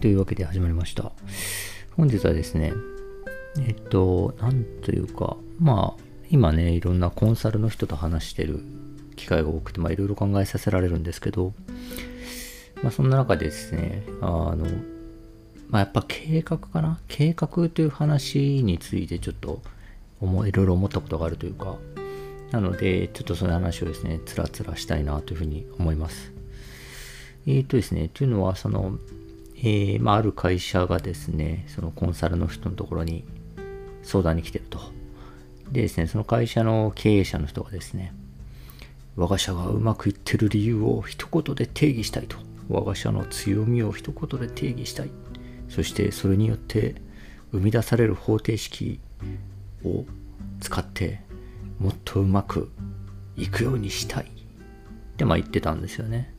というわけで始まりました。本日はですね、えっと、なんというか、まあ、今ね、いろんなコンサルの人と話してる機会が多くて、まあ、いろいろ考えさせられるんですけど、まあ、そんな中でですね、あの、まあ、やっぱ計画かな？計画という話についてちょっと思いろいろ思ったことがあるというか、なので、ちょっとその話をですね、つらつらしたいなというふうに思います。えーとですね、というのは、その、えーまあ、ある会社がですね、そのコンサルの人のところに相談に来てると。でですね、その会社の経営者の人がですね、我が社がうまくいってる理由を一言で定義したいと。我が社の強みを一言で定義したい。そしてそれによって生み出される方程式を使ってもっとうまくいくようにしたい。ってま言ってたんですよね。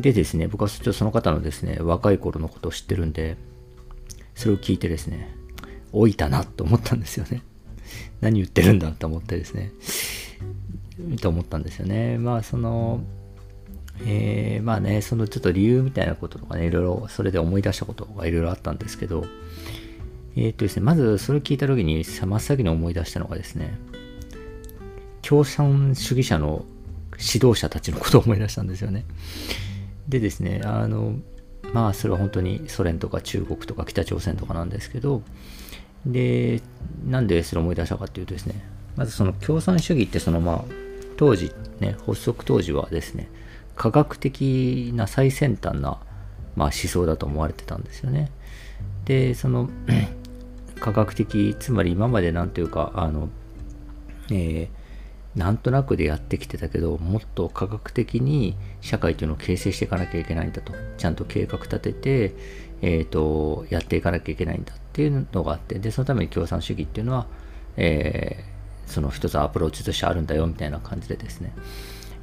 でですね、僕はちょっとその方のですね、若い頃のことを知ってるんで、それを聞いてですね、老いたなと思ったんですよね。何言ってるんだと思ってですね、と思ったんですよね。まあその、えー、まあね、そのちょっと理由みたいなこととかね、いろいろそれで思い出したことがいろいろあったんですけど、えっ、とですね、まずそれを聞いた時に真っ先に思い出したのがですね、共産主義者の指導者たちのことを思い出したんですよね。でですね、あの、まあそれは本当にソ連とか中国とか北朝鮮とかなんですけど、で、なんでそれを思い出したかっていうとですね、まずその共産主義ってそのまあ当時ね、発足当時はですね、科学的な最先端な、まあ、思想だと思われてたんですよね。で、その 科学的、つまり今までなんていうか、あの、えーなんとなくでやってきてたけど、もっと科学的に社会というのを形成していかなきゃいけないんだと。ちゃんと計画立てて、えっ、と、やっていかなきゃいけないんだっていうのがあって、で、そのために共産主義っていうのは、えーその一つアプローチとしてあるんだよみたいな感じでですね。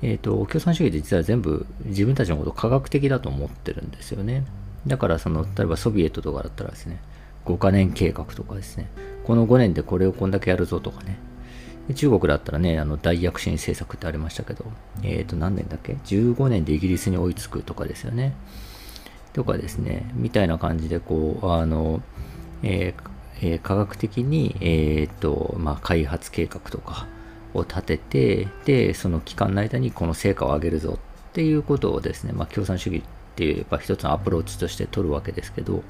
えっ、と、共産主義って実は全部自分たちのことを科学的だと思ってるんですよね。だから、その、例えばソビエトとかだったらですね、5カ年計画とかですね、この5年でこれをこんだけやるぞとかね、中国だったらね、あの大躍進政策ってありましたけど、えっ、と、何年だっけ ?15 年でイギリスに追いつくとかですよね。とかですね、みたいな感じで、こう、あの、えーえー科学的に、えっ、と、まあ、開発計画とかを立てて、で、その期間の間にこの成果を上げるぞっていうことをですね、まあ、共産主義っていう、やっぱ一つのアプローチとして取るわけですけど、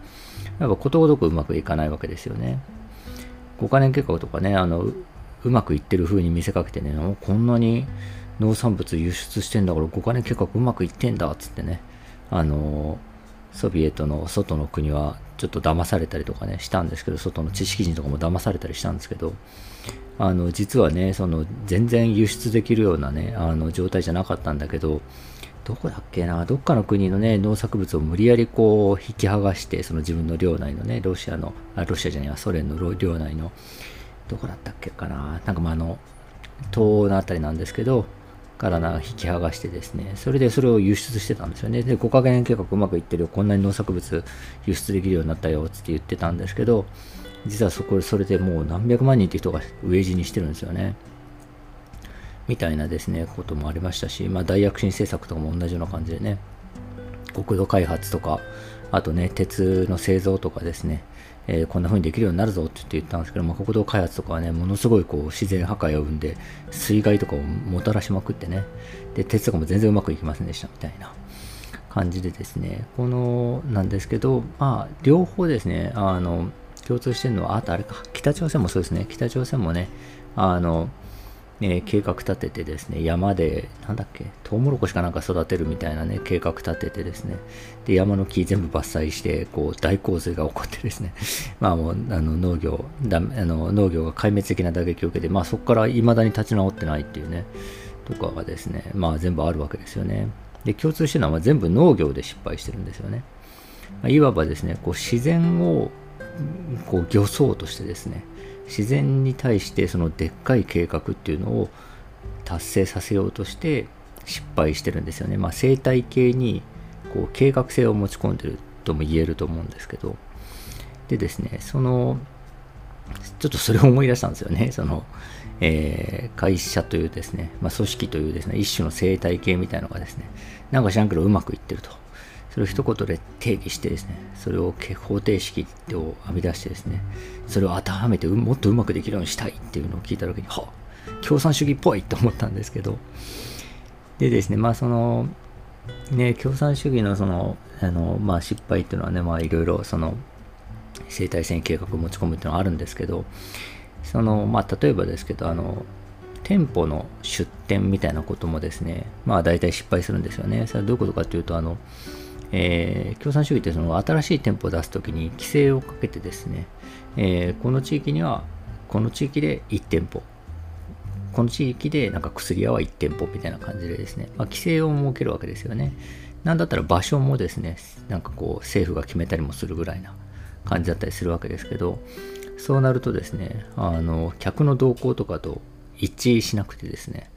やっぱことごとくうまくいかないわけですよね。5カ年計画とかね、あの、うまくいってる風に見せかけてね、こんなに農産物輸出してんだから5カ年計画うまくいってんだっつってね、あの、ソビエトの外の国はちょっと騙されたりとかね、したんですけど、外の知識人とかも騙されたりしたんですけど、あの、実はね、その、全然輸出できるようなね、あの、状態じゃなかったんだけど、どこだっけな、どっかの国のね、農作物を無理やりこう、引き剥がして、その自分の領内のね、ロシアの、あ、ロシアじゃないわ、ソ連の領内の、どこだったっけかな、なんかまあ、あの、東のあたりなんですけど、からな引き剥がしてですね、それでそれを輸出してたんですよね。で、5カ年計画うまくいってるよ、こんなに農作物輸出できるようになったよ、って言ってたんですけど、実はそこ、それでもう何百万人って人が飢え死にしてるんですよね。みたいなですね、こともありましたし、まあ大躍進政策とかも同じような感じでね、国土開発とか、あとね、鉄の製造とかですね、えーこんな風にできるようになるぞって言って言ったんですけど、まあ、国土開発とかはね、ものすごいこう自然破壊を生んで、水害とかをもたらしまくってね、で、鉄とかも全然うまくいきませんでしたみたいな。感じでですね、この、なんですけど、まあ、両方ですね、あの、共通してるのは、あとあれか、北朝鮮もそうですね、北朝鮮もね、あの、え計画立ててですね、山で、なんだっけ、トウモロコシかなんか育てるみたいなね、計画立ててですね、で、山の木全部伐採して、こう、大洪水が起こってですね、まあもう、あの、農業、だあの農業が壊滅的な打撃を受けて、まあそこから未だに立ち直ってないっていうね、とかがですね、まあ全部あるわけですよね。で、共通してるのは全部農業で失敗してるんですよね。まあいわばですね、こう自然をこう漁そうとしてですね、自然に対してそのでっかい計画っていうのを達成させようとして失敗してるんですよね。まあ、生態系にこう計画性を持ち込んでるとも言えると思うんですけど、でですね、その、ちょっとそれを思い出したんですよね。その、えー会社というですね、まあ、組織というですね、一種の生態系みたいのがですね、なんか知らんけどうまくいってると。それを一言で定義してですね、それを方程式を編み出してですね、それを当てはめてもっとうまくできるようにしたいっていうのを聞いた時に、は共産主義っぽいと思ったんですけど、でですね、まあその、ね、共産主義のその、あの、まあ失敗っていうのはね、まあいろいろその、生態線計画を持ち込むっていうのはあるんですけど、その、まあ例えばですけど、あの、店舗の出店みたいなこともですね、まあ大体失敗するんですよね。それはどういうことかっていうと、あの、えー、共産主義ってその新しい店舗を出すときに規制をかけてですね、えー、この地域にはこの地域で1店舗この地域でなんか薬屋は1店舗みたいな感じでですね、まあ、規制を設けるわけですよね。なんだったら場所もですね、なんかこう政府が決めたりもするぐらいな感じだったりするわけですけど、そうなるとですね、あの、客の動向とかと一致しなくてですね、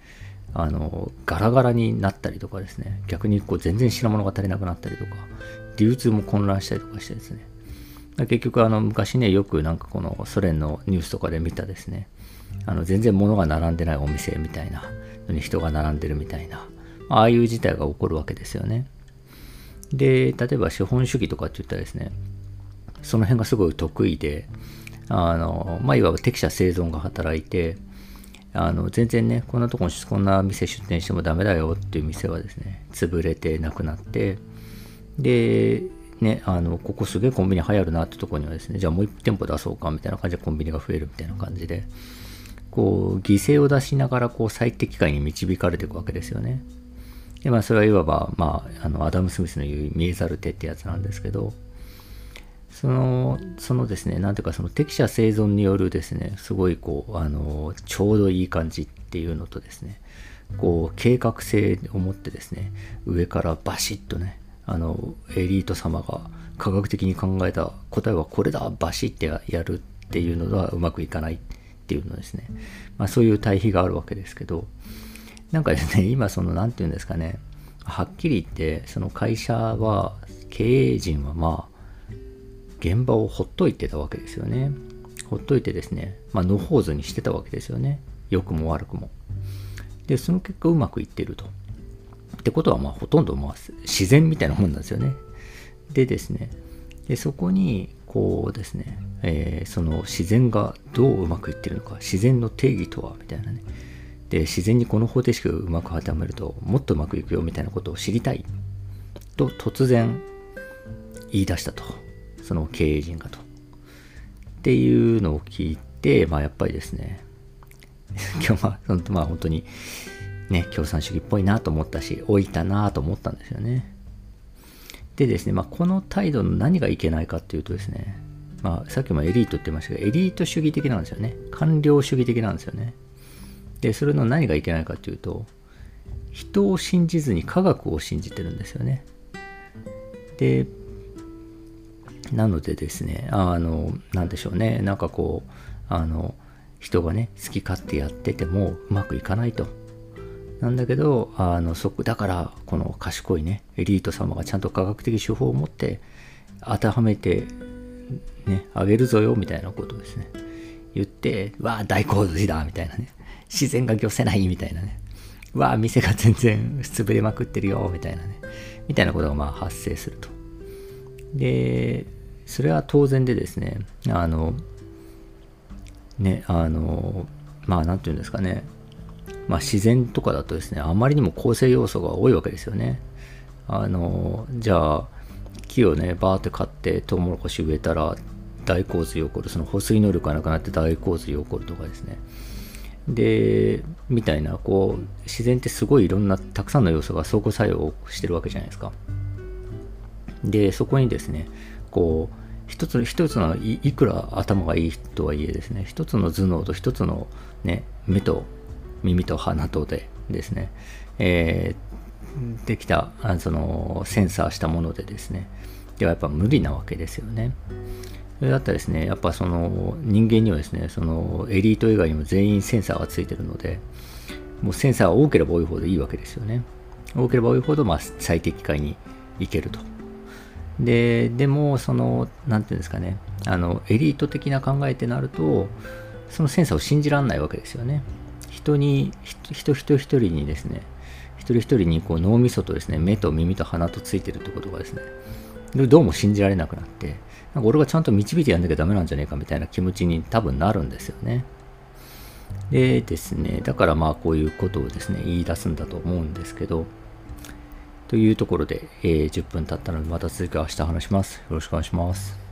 あの、ガラガラになったりとかですね、逆にこう全然品物が足りなくなったりとか、流通も混乱したりとかしてですね、結局あの昔ね、よくなんかこのソ連のニュースとかで見たですね、あの全然物が並んでないお店みたいなのに人が並んでるみたいな、ああいう事態が起こるわけですよね。で、例えば資本主義とかって言ったらですね、その辺がすごい得意で、あの、まあ、いわば適者生存が働いて、あの、全然ね、こんなとこにこんな店出店してもダメだよっていう店はですね、潰れてなくなって、で、ね、あの、ここすげえコンビニ流行るなってとこにはですね、じゃあもう1店舗出そうかみたいな感じでコンビニが増えるみたいな感じで、こう、犠牲を出しながら、こう、最適解に導かれていくわけですよね。で、まあ、それはいわば、まあ、あの、アダム・スミスの言う見えざる手ってやつなんですけど、その、そのですね、なんていうか、その適者生存によるですね、すごい、こう、あの、ちょうどいい感じっていうのとですね、こう、計画性を持ってですね、上からバシッとね、あの、エリート様が科学的に考えた答えはこれだ、バシッてやるっていうのはうまくいかないっていうのですね、まあ、そういう対比があるわけですけど、なんかですね、今その、なんていうんですかね、はっきり言って、その会社は、経営陣はまあ、現場をほっといてたわけですよね。ほっといてですね、まあ、野放図にしてたわけですよね。良くも悪くも。で、その結果うまくいってると。ってことは、まあ、ほとんどまあ自然みたいなもんなんですよね。でですね、でそこに、こうですね、えー、その自然がどううまくいってるのか、自然の定義とは、みたいなね。で、自然にこの方程式をうまく当てはめると、もっとうまくいくよ、みたいなことを知りたい。と、突然言い出したと。その経営陣がと。っていうのを聞いて、まあやっぱりですね、今日は、まあ本当に、ね、共産主義っぽいなと思ったし、老いたなと思ったんですよね。でですね、まあ、この態度の何がいけないかっていうとですね、まあ、さっきもエリートって言いましたけど、エリート主義的なんですよね。官僚主義的なんですよね。で、それの何がいけないかっていうと、人を信じずに科学を信じてるんですよね。で、なのでですね、あの、なんでしょうね、なんかこう、あの、人がね、好き勝手やっててもうまくいかないと。なんだけど、あの、そこ、だから、この賢いね、エリート様がちゃんと科学的手法を持って、当てはめて、ね、あげるぞよ、みたいなことですね。言って、わあ、大洪水だ、みたいなね。自然が漁せない、みたいなね。わあ、店が全然 潰れまくってるよ、みたいなね。みたいなことがまあ発生すると。で、それは当然でですね、あの、ね、あの、まあ、なんていうんですかね、まあ、自然とかだとですね、あまりにも構成要素が多いわけですよね。あの、じゃあ、木をね、バーって買ってトウモロコシ植えたら大洪水起こる。その保水能力がなくなって大洪水起こるとかですね。で、みたいな、こう、自然ってすごいいろんな、たくさんの要素が相互作用をしてるわけじゃないですか。で、そこにですね、こう、一つ一つのいくら頭がいいとはいえですね、一つの頭脳と一つのね、目と耳と鼻とでですね、えー、できたあそのセンサーしたものでですねではやっぱ無理なわけですよね。それだったらですね、やっぱその人間にはですね、そのエリート以外にも全員センサーがついてるので、もうセンサーが多ければ多いほどいいわけですよね。多ければ多いほどまあ最適解にいけると。で、でも、その、なんていうんですかね、あの、エリート的な考えってなると、そのセンサーを信じられないわけですよね。人に、人人一人にですね、一人一人にこう脳みそとですね、目と耳と鼻とついてるってことがですね、どうも信じられなくなって、なんか俺がちゃんと導いてやんなきゃダメなんじゃねえかみたいな気持ちに多分なるんですよね。でですね、だからまあこういうことをですね、言い出すんだと思うんですけど、というところで、えー、10分経ったのでまた続きは明日話します。よろしくお願いします。